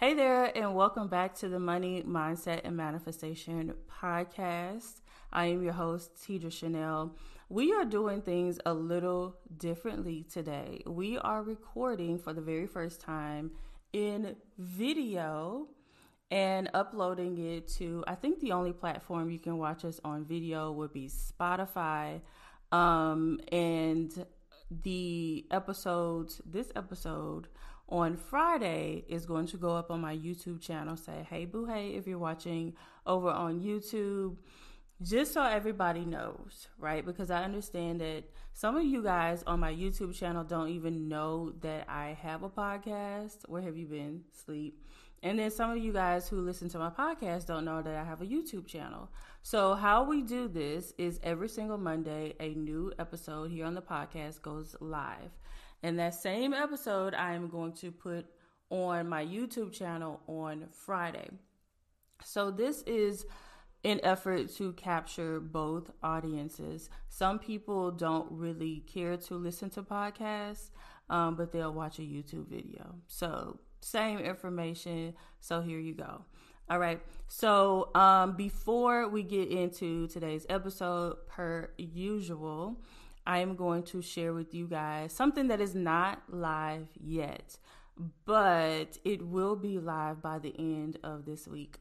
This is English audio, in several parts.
Hey there, and welcome back to the Money, Mindset, and Manifestation podcast. I am your host, Tidra Chanel. We are doing things a little differently today. We are recording for the very first time in video and uploading it to, I think the only platform you can watch us on video would be Spotify. Um, and the episodes, this episode, on Friday is going to go up on my YouTube channel. Say, hey, boo, hey, if you're watching over on YouTube, just so everybody knows, right? Because I understand that some of you guys on my YouTube channel don't even know that I have a podcast. Where have you been? Sleep. And then some of you guys who listen to my podcast don't know that I have a YouTube channel. So, how we do this is every single Monday, a new episode here on the podcast goes live. And that same episode, I am going to put on my YouTube channel on Friday. So this is an effort to capture both audiences. Some people don't really care to listen to podcasts, um, but they'll watch a YouTube video. So same information. So here you go. All right. So um, before we get into today's episode, per usual, I am going to share with you guys something that is not live yet, but it will be live by the end of this week.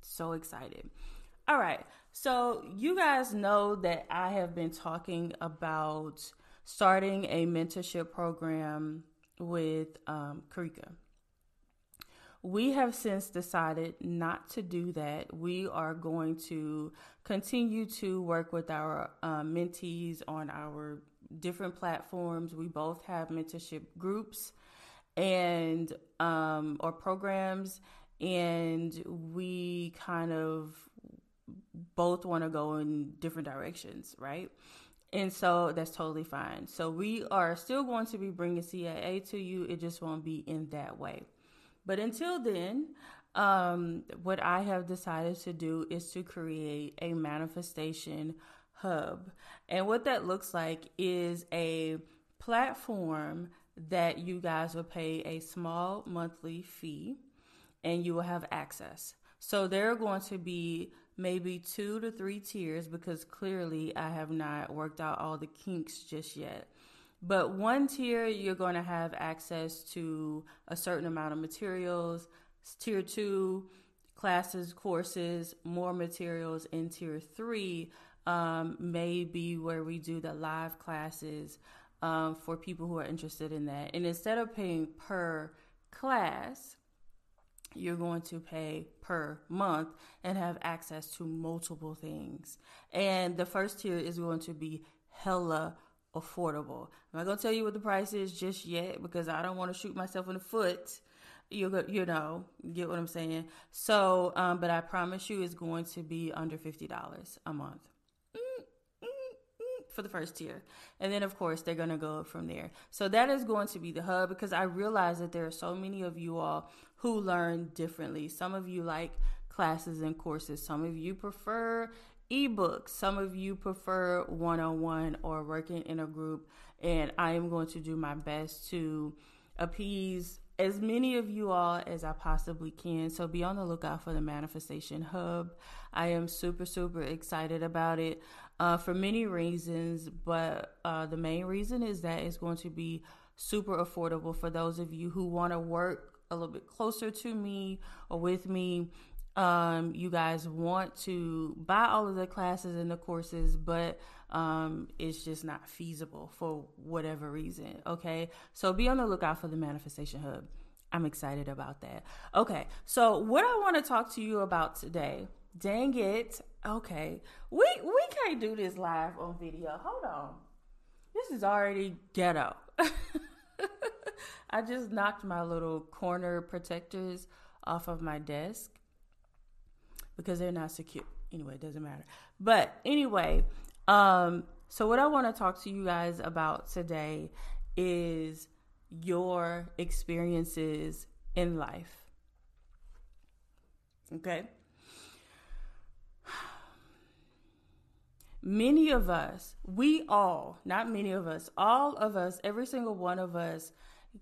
So excited. All right. So, you guys know that I have been talking about starting a mentorship program with um, Karika we have since decided not to do that. We are going to continue to work with our uh, mentees on our different platforms. We both have mentorship groups and um, or programs, and we kind of both want to go in different directions, right? And so that's totally fine. So we are still going to be bringing CAA to you. It just won't be in that way. But until then, um, what I have decided to do is to create a manifestation hub. And what that looks like is a platform that you guys will pay a small monthly fee and you will have access. So there are going to be maybe two to three tiers because clearly I have not worked out all the kinks just yet. But one tier, you're going to have access to a certain amount of materials. Tier two, classes, courses, more materials. In tier three, um, may be where we do the live classes um, for people who are interested in that. And instead of paying per class, you're going to pay per month and have access to multiple things. And the first tier is going to be hella affordable. I'm not gonna tell you what the price is just yet because I don't want to shoot myself in the foot. You you know get what I'm saying. So, um, but I promise you, it's going to be under fifty dollars a month mm, mm, mm, for the first tier. And then, of course, they're going to go up from there. So, that is going to be the hub because I realize that there are so many of you all who learn differently. Some of you like classes and courses, some of you prefer ebooks. Some of you prefer one on one or working in a group, and I am going to do my best to appease as many of you all as I possibly can. So be on the lookout for the Manifestation Hub. I am super, super excited about it uh, for many reasons, but uh, the main reason is that it's going to be super affordable for those of you who want to work a little bit closer to me or with me um, you guys want to buy all of the classes and the courses, but um, it's just not feasible for whatever reason. Okay, so be on the lookout for the Manifestation Hub. I'm excited about that. Okay, so what I want to talk to you about today. Dang it. Okay, we we can't do this live on video. Hold on. This is already ghetto. I just knocked my little corner protectors off of my desk because they're not secure. Anyway, it doesn't matter. But anyway, um, so what I want to talk to you guys about today is your experiences in life. Okay? Many of us, we all, not many of us, all of us, every single one of us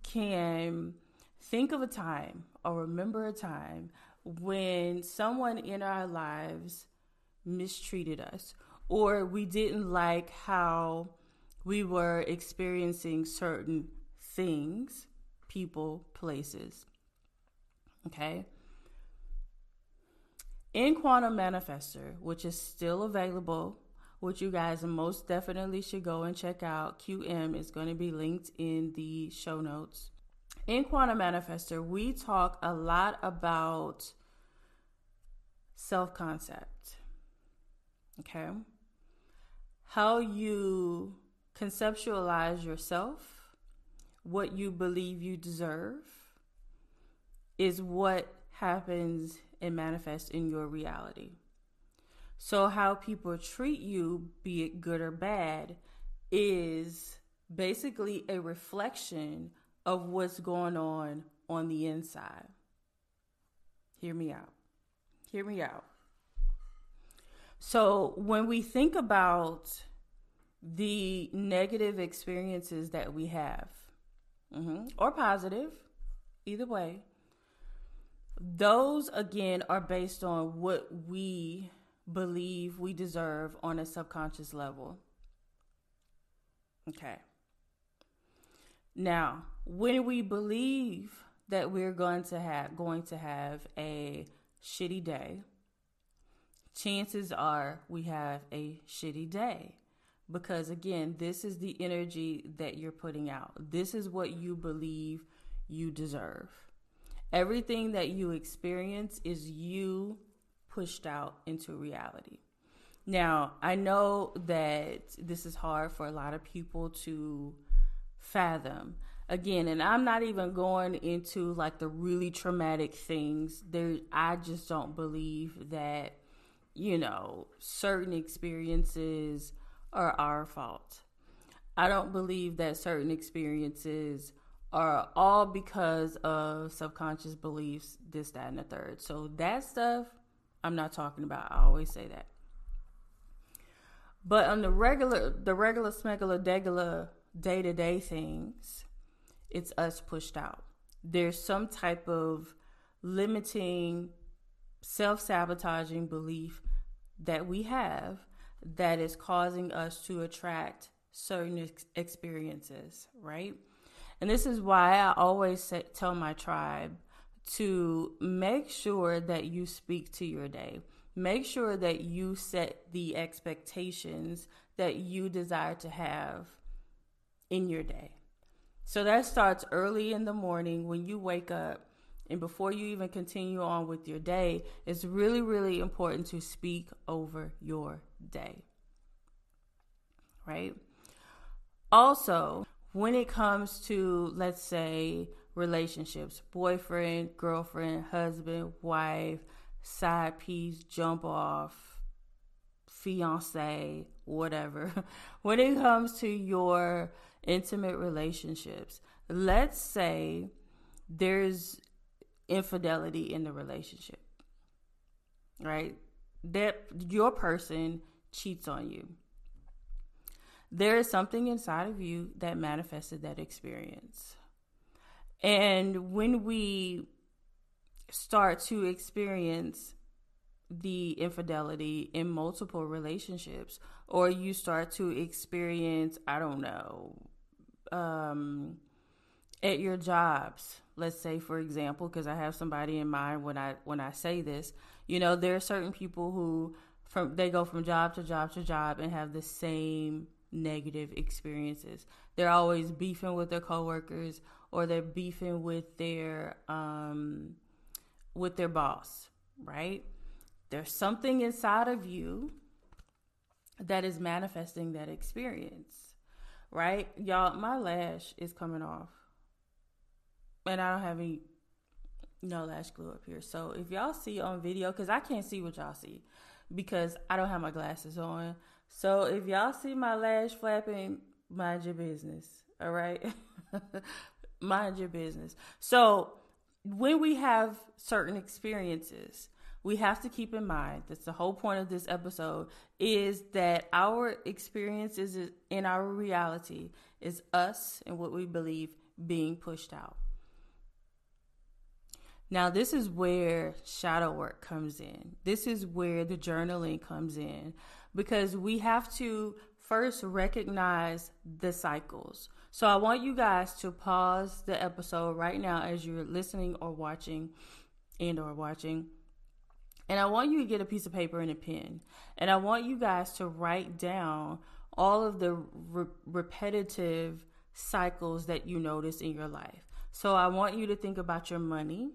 can think of a time or remember a time when someone in our lives mistreated us or we didn't like how we were experiencing certain things, people, places. Okay? In Quantum Manifestor, which is still available, which you guys most definitely should go and check out, QM is going to be linked in the show notes. In Quantum Manifestor, we talk a lot about self concept. Okay? How you conceptualize yourself, what you believe you deserve, is what happens and manifests in your reality. So, how people treat you, be it good or bad, is basically a reflection of what's going on on the inside. Hear me out. Hear me out. So, when we think about the negative experiences that we have, mm-hmm, or positive, either way, those again are based on what we believe we deserve on a subconscious level. Okay. Now, when we believe that we're going to have going to have a shitty day, chances are we have a shitty day because again, this is the energy that you're putting out. This is what you believe you deserve. Everything that you experience is you pushed out into reality. Now, I know that this is hard for a lot of people to fathom. Again, and I'm not even going into like the really traumatic things. There I just don't believe that you know, certain experiences are our fault. I don't believe that certain experiences are all because of subconscious beliefs, this, that, and the third. So that stuff, I'm not talking about. I always say that. But on the regular, the regular, smegular, degular, day to day things, it's us pushed out. There's some type of limiting, self sabotaging belief that we have that is causing us to attract certain ex- experiences, right? And this is why I always say, tell my tribe to make sure that you speak to your day. Make sure that you set the expectations that you desire to have in your day. So that starts early in the morning when you wake up and before you even continue on with your day, it's really, really important to speak over your day. Right? Also, when it comes to, let's say, relationships boyfriend, girlfriend, husband, wife, side piece, jump off, fiance, whatever. when it comes to your intimate relationships, let's say there's infidelity in the relationship, right? That your person cheats on you. There is something inside of you that manifested that experience. And when we start to experience the infidelity in multiple relationships, or you start to experience, I don't know, um, at your jobs, let's say for example because i have somebody in mind when i when i say this you know there are certain people who from they go from job to job to job and have the same negative experiences. They're always beefing with their coworkers or they're beefing with their um with their boss right? There's something inside of you that is manifesting that experience right y'all my lash is coming off and I don't have any no lash glue up here. So if y'all see on video, because I can't see what y'all see because I don't have my glasses on. So if y'all see my lash flapping, mind your business. All right. mind your business. So when we have certain experiences, we have to keep in mind that's the whole point of this episode is that our experiences in our reality is us and what we believe being pushed out Now, this is where shadow work comes in. This is where the journaling comes in because we have to first recognize the cycles. So, I want you guys to pause the episode right now as you're listening or watching and or watching. And I want you to get a piece of paper and a pen. And I want you guys to write down all of the re- repetitive cycles that you notice in your life. So I want you to think about your money.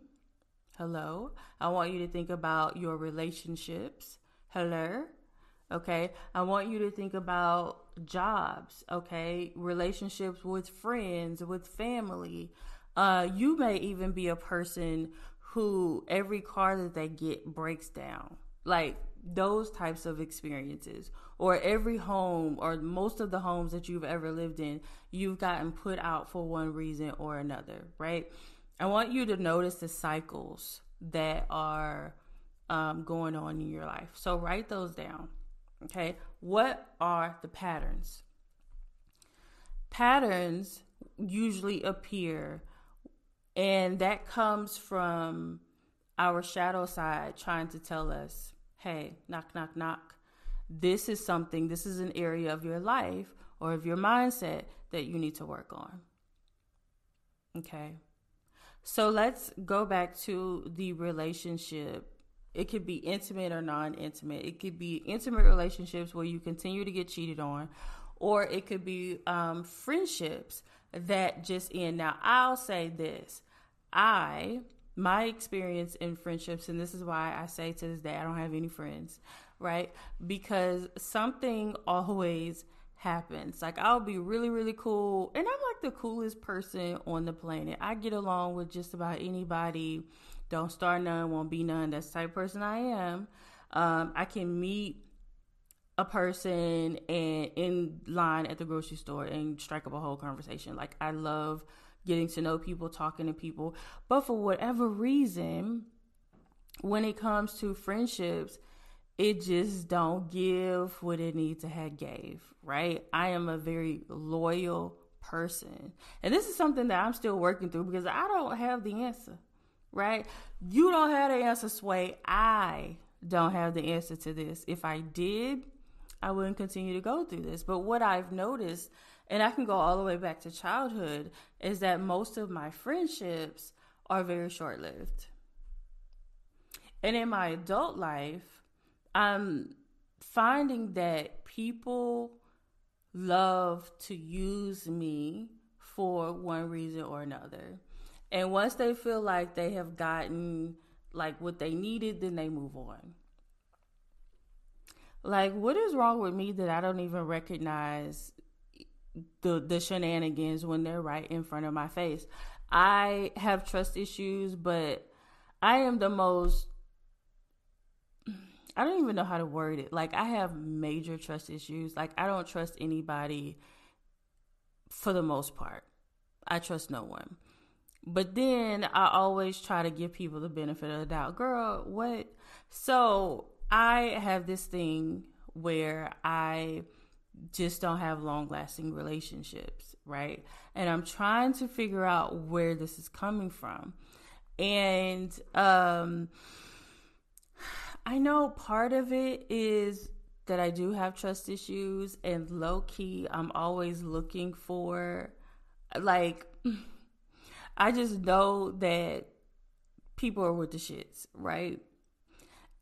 Hello. I want you to think about your relationships. Hello. Okay. I want you to think about jobs. Okay. Relationships with friends, with family. Uh, you may even be a person who every car that they get breaks down. Like those types of experiences. Or every home or most of the homes that you've ever lived in, you've gotten put out for one reason or another, right? I want you to notice the cycles that are um, going on in your life. So write those down. Okay. What are the patterns? Patterns usually appear and that comes from our shadow side trying to tell us, hey, knock, knock, knock. This is something, this is an area of your life or of your mindset that you need to work on. Okay. So let's go back to the relationship. It could be intimate or non intimate. It could be intimate relationships where you continue to get cheated on, or it could be um, friendships that just end. Now, I'll say this I, my experience in friendships, and this is why I say to this day, I don't have any friends, right? Because something always happens. Like, I'll be really, really cool, and I'm like the coolest person on the planet. I get along with just about anybody. Don't start none, won't be none. That's the type of person I am. Um, I can meet a person and in line at the grocery store and strike up a whole conversation. Like I love getting to know people, talking to people. But for whatever reason, when it comes to friendships, it just don't give what it needs to have gave, right? I am a very loyal person. And this is something that I'm still working through because I don't have the answer, right? You don't have the answer, Sway. I don't have the answer to this. If I did, I wouldn't continue to go through this. But what I've noticed and I can go all the way back to childhood, is that most of my friendships are very short lived. And in my adult life, I'm finding that people love to use me for one reason or another. And once they feel like they have gotten like what they needed, then they move on. Like, what is wrong with me that I don't even recognize the the shenanigans when they're right in front of my face. I have trust issues, but I am the most I don't even know how to word it. Like I have major trust issues. Like I don't trust anybody for the most part. I trust no one. But then I always try to give people the benefit of the doubt. Girl, what? So I have this thing where I just don't have long lasting relationships, right? And I'm trying to figure out where this is coming from. And um I know part of it is that I do have trust issues and low key I'm always looking for like I just know that people are with the shits, right?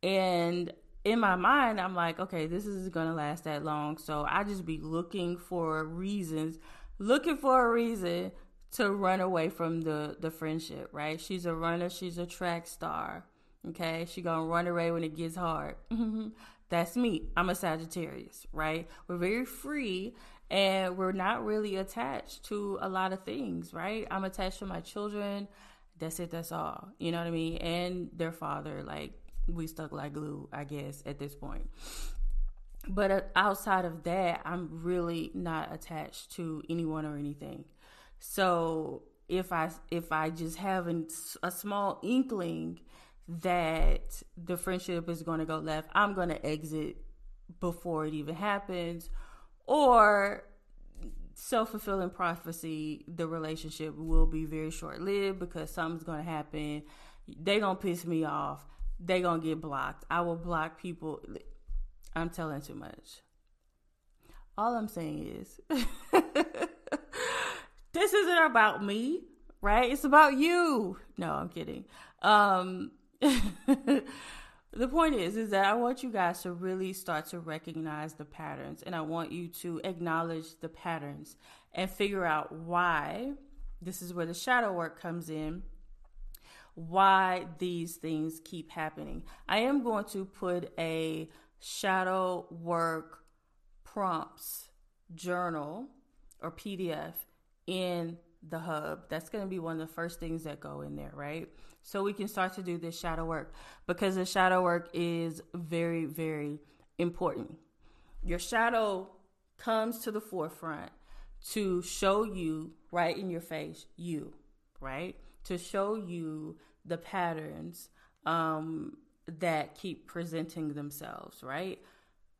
And in my mind, I'm like, okay, this is gonna last that long. So I just be looking for reasons, looking for a reason to run away from the the friendship, right? She's a runner, she's a track star. Okay, she gonna run away when it gets hard. That's me. I'm a Sagittarius, right? We're very free and we're not really attached to a lot of things, right? I'm attached to my children. That's it, that's all. You know what I mean? And their father, like we stuck like glue, I guess, at this point. But uh, outside of that, I'm really not attached to anyone or anything. So if I if I just have a small inkling that the friendship is going to go left, I'm going to exit before it even happens, or self fulfilling prophecy, the relationship will be very short lived because something's going to happen They're gonna piss me off. They gonna get blocked. I will block people. I'm telling too much. All I'm saying is, this isn't about me, right? It's about you. No, I'm kidding. Um, the point is is that I want you guys to really start to recognize the patterns and I want you to acknowledge the patterns and figure out why this is where the shadow work comes in why these things keep happening. I am going to put a shadow work prompts journal or PDF in the hub. That's going to be one of the first things that go in there, right? So we can start to do this shadow work because the shadow work is very, very important. Your shadow comes to the forefront to show you right in your face, you, right? To show you the patterns um, that keep presenting themselves, right?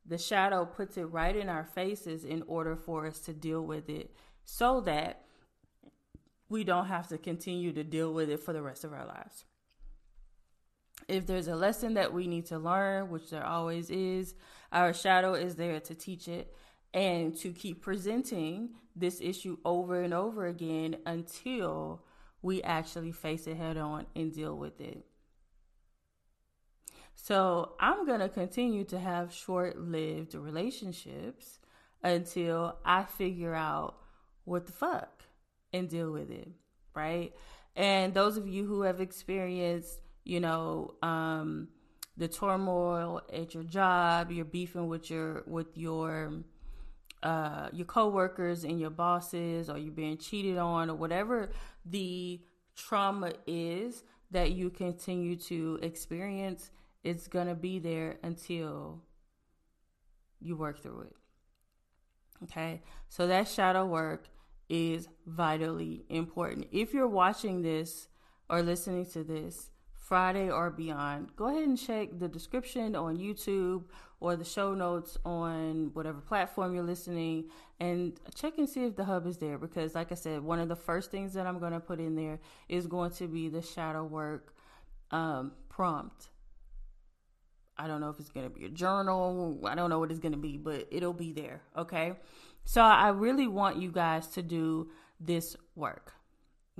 The shadow puts it right in our faces in order for us to deal with it so that we don't have to continue to deal with it for the rest of our lives. If there's a lesson that we need to learn, which there always is, our shadow is there to teach it and to keep presenting this issue over and over again until we actually face it head on and deal with it. So, I'm going to continue to have short lived relationships until I figure out what the fuck and deal with it, right? And those of you who have experienced, you know, um, the turmoil at your job, you're beefing with your with your uh, your coworkers and your bosses, or you're being cheated on, or whatever the trauma is that you continue to experience, it's gonna be there until you work through it. Okay, so that shadow work is vitally important. If you're watching this or listening to this Friday or beyond, go ahead and check the description on YouTube or the show notes on whatever platform you're listening and check and see if the hub is there because like I said, one of the first things that I'm going to put in there is going to be the shadow work um, prompt. I don't know if it's going to be a journal. I don't know what it's going to be, but it'll be there. Okay. So I really want you guys to do this work.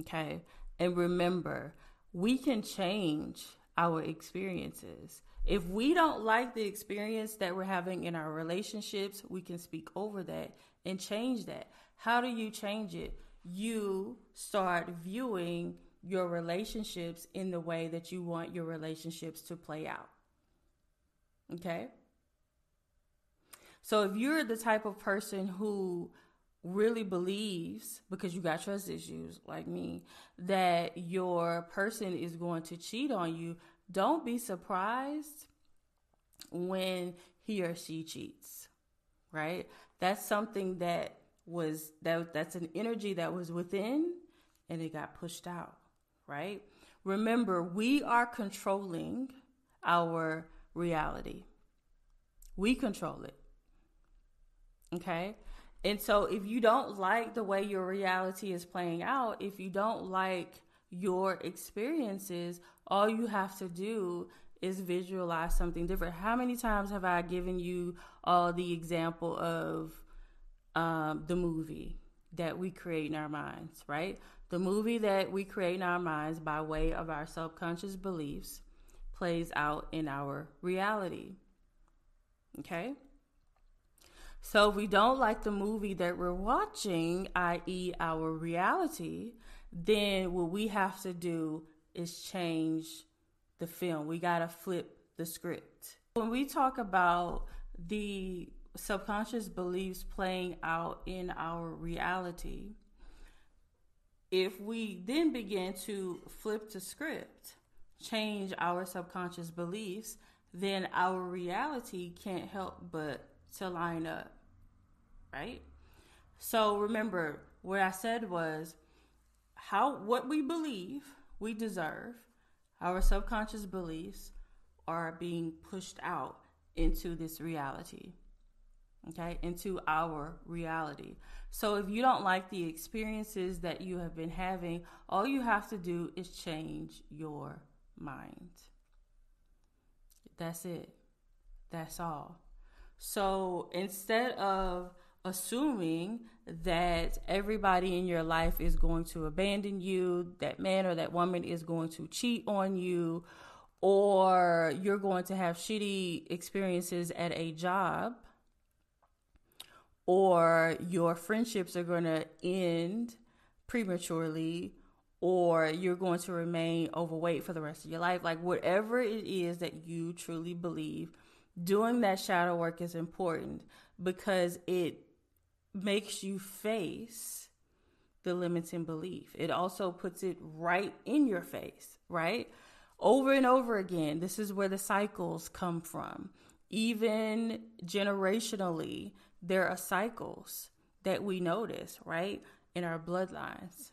Okay. And remember, we can change our experiences. If we don't like the experience that we're having in our relationships, we can speak over that and change that. How do you change it? You start viewing your relationships in the way that you want your relationships to play out. Okay? So if you're the type of person who really believes because you got trust issues like me that your person is going to cheat on you, don't be surprised when he or she cheats. Right? That's something that was that that's an energy that was within and it got pushed out, right? Remember, we are controlling our reality. We control it. Okay. And so if you don't like the way your reality is playing out, if you don't like your experiences, all you have to do is visualize something different. How many times have I given you all the example of um, the movie that we create in our minds, right? The movie that we create in our minds by way of our subconscious beliefs plays out in our reality. Okay? So if we don't like the movie that we're watching, i.e., our reality, then what we have to do is change the film. We got to flip the script. When we talk about the subconscious beliefs playing out in our reality, if we then begin to flip the script, change our subconscious beliefs, then our reality can't help but to line up, right? So remember, what I said was how what we believe we deserve, our subconscious beliefs are being pushed out into this reality. Okay, into our reality. So if you don't like the experiences that you have been having, all you have to do is change your mind. That's it. That's all. So instead of assuming that everybody in your life is going to abandon you, that man or that woman is going to cheat on you, or you're going to have shitty experiences at a job, or your friendships are going to end prematurely, or you're going to remain overweight for the rest of your life. Like, whatever it is that you truly believe, doing that shadow work is important because it makes you face the limiting belief. It also puts it right in your face, right? Over and over again. This is where the cycles come from. Even generationally, there are cycles that we notice, right? In our bloodlines.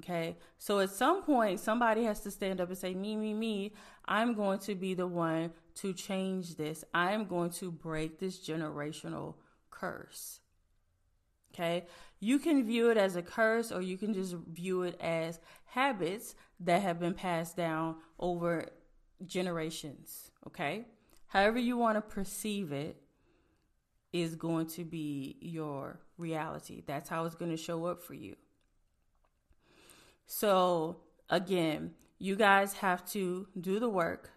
Okay. So at some point, somebody has to stand up and say, Me, me, me, I'm going to be the one to change this. I'm going to break this generational curse. Okay. You can view it as a curse or you can just view it as habits that have been passed down over generations. Okay. However, you want to perceive it is going to be your reality. That's how it's going to show up for you. So, again, you guys have to do the work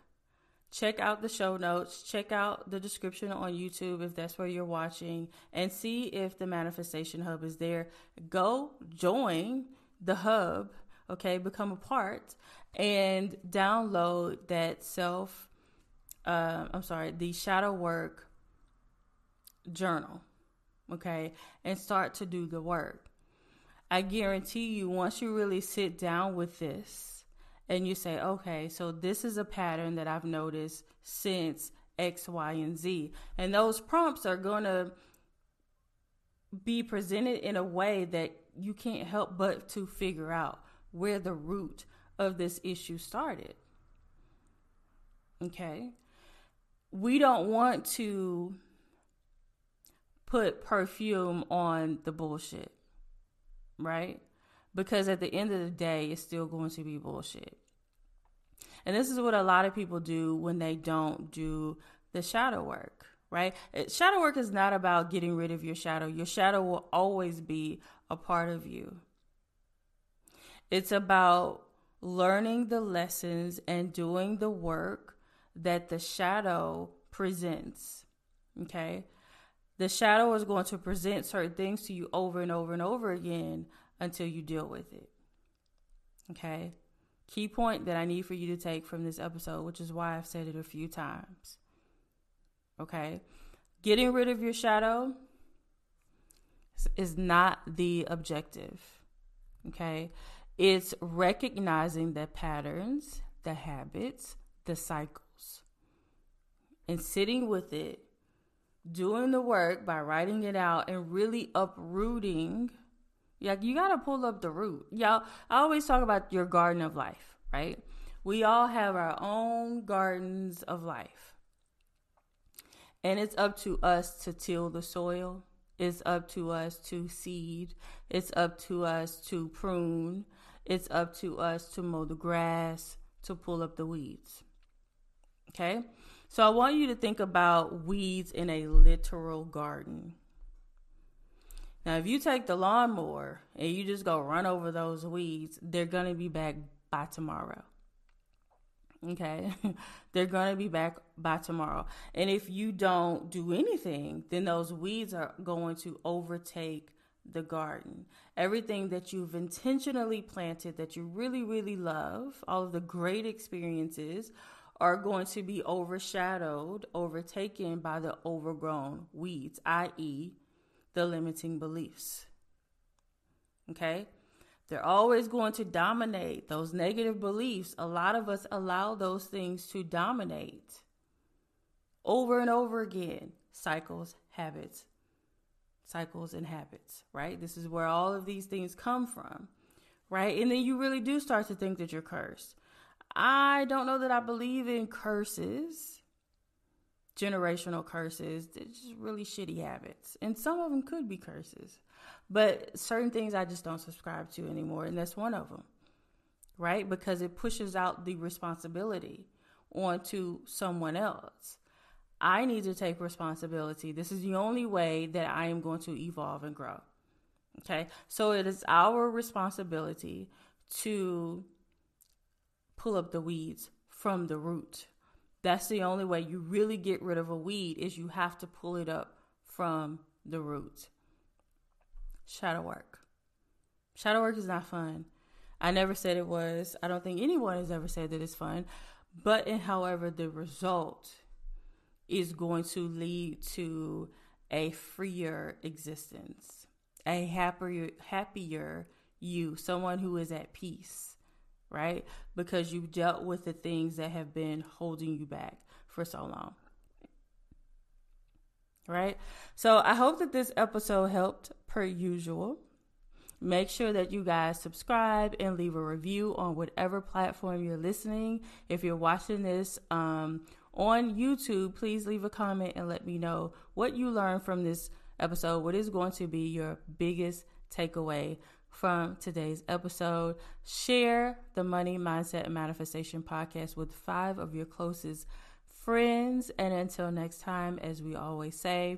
check out the show notes, check out the description on YouTube if that's where you're watching, and see if the Manifestation Hub is there. Go join the hub, okay, become a part, and download that self, uh, I'm sorry, the shadow work journal, okay, and start to do the work. I guarantee you, once you really sit down with this, and you say, okay, so this is a pattern that I've noticed since X, Y, and Z. And those prompts are going to be presented in a way that you can't help but to figure out where the root of this issue started. Okay? We don't want to put perfume on the bullshit, right? Because at the end of the day, it's still going to be bullshit. And this is what a lot of people do when they don't do the shadow work, right? Shadow work is not about getting rid of your shadow. Your shadow will always be a part of you. It's about learning the lessons and doing the work that the shadow presents. Okay? The shadow is going to present certain things to you over and over and over again until you deal with it. Okay? Key point that I need for you to take from this episode, which is why I've said it a few times. Okay? Getting rid of your shadow is not the objective. Okay? It's recognizing the patterns, the habits, the cycles, and sitting with it, doing the work by writing it out and really uprooting like you got to pull up the root. Y'all, I always talk about your garden of life, right? We all have our own gardens of life. And it's up to us to till the soil. It's up to us to seed. It's up to us to prune. It's up to us to mow the grass, to pull up the weeds. Okay? So I want you to think about weeds in a literal garden. Now, if you take the lawnmower and you just go run over those weeds, they're going to be back by tomorrow. Okay. they're going to be back by tomorrow. And if you don't do anything, then those weeds are going to overtake the garden. Everything that you've intentionally planted that you really, really love, all of the great experiences are going to be overshadowed, overtaken by the overgrown weeds, i.e., the limiting beliefs. Okay? They're always going to dominate those negative beliefs. A lot of us allow those things to dominate over and over again. Cycles, habits, cycles, and habits, right? This is where all of these things come from, right? And then you really do start to think that you're cursed. I don't know that I believe in curses generational curses. Just really shitty habits. And some of them could be curses. But certain things I just don't subscribe to anymore. And that's one of them. right? Because it pushes out the responsibility onto someone else. I need to take responsibility. This is the only way that I am going to evolve and grow. Okay. So it is our responsibility to pull up the weeds from the root. That's the only way you really get rid of a weed is you have to pull it up from the root. Shadow work. Shadow work is not fun. I never said it was. I don't think anyone has ever said that it's fun. But in however the result is going to lead to a freer existence, a happier happier you, someone who is at peace, right? Because you've dealt with the things that have been holding you back for so long. Right? So I hope that this episode helped per usual. Make sure that you guys subscribe and leave a review on whatever platform you're listening. If you're watching this um, on YouTube, please leave a comment and let me know what you learned from this episode. What is going to be your biggest takeaway from today's episode? Share the Money Mindset and Manifestation podcast with five of your closest friends. And until next time, as we always say,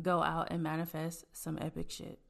go out and manifest some epic shit.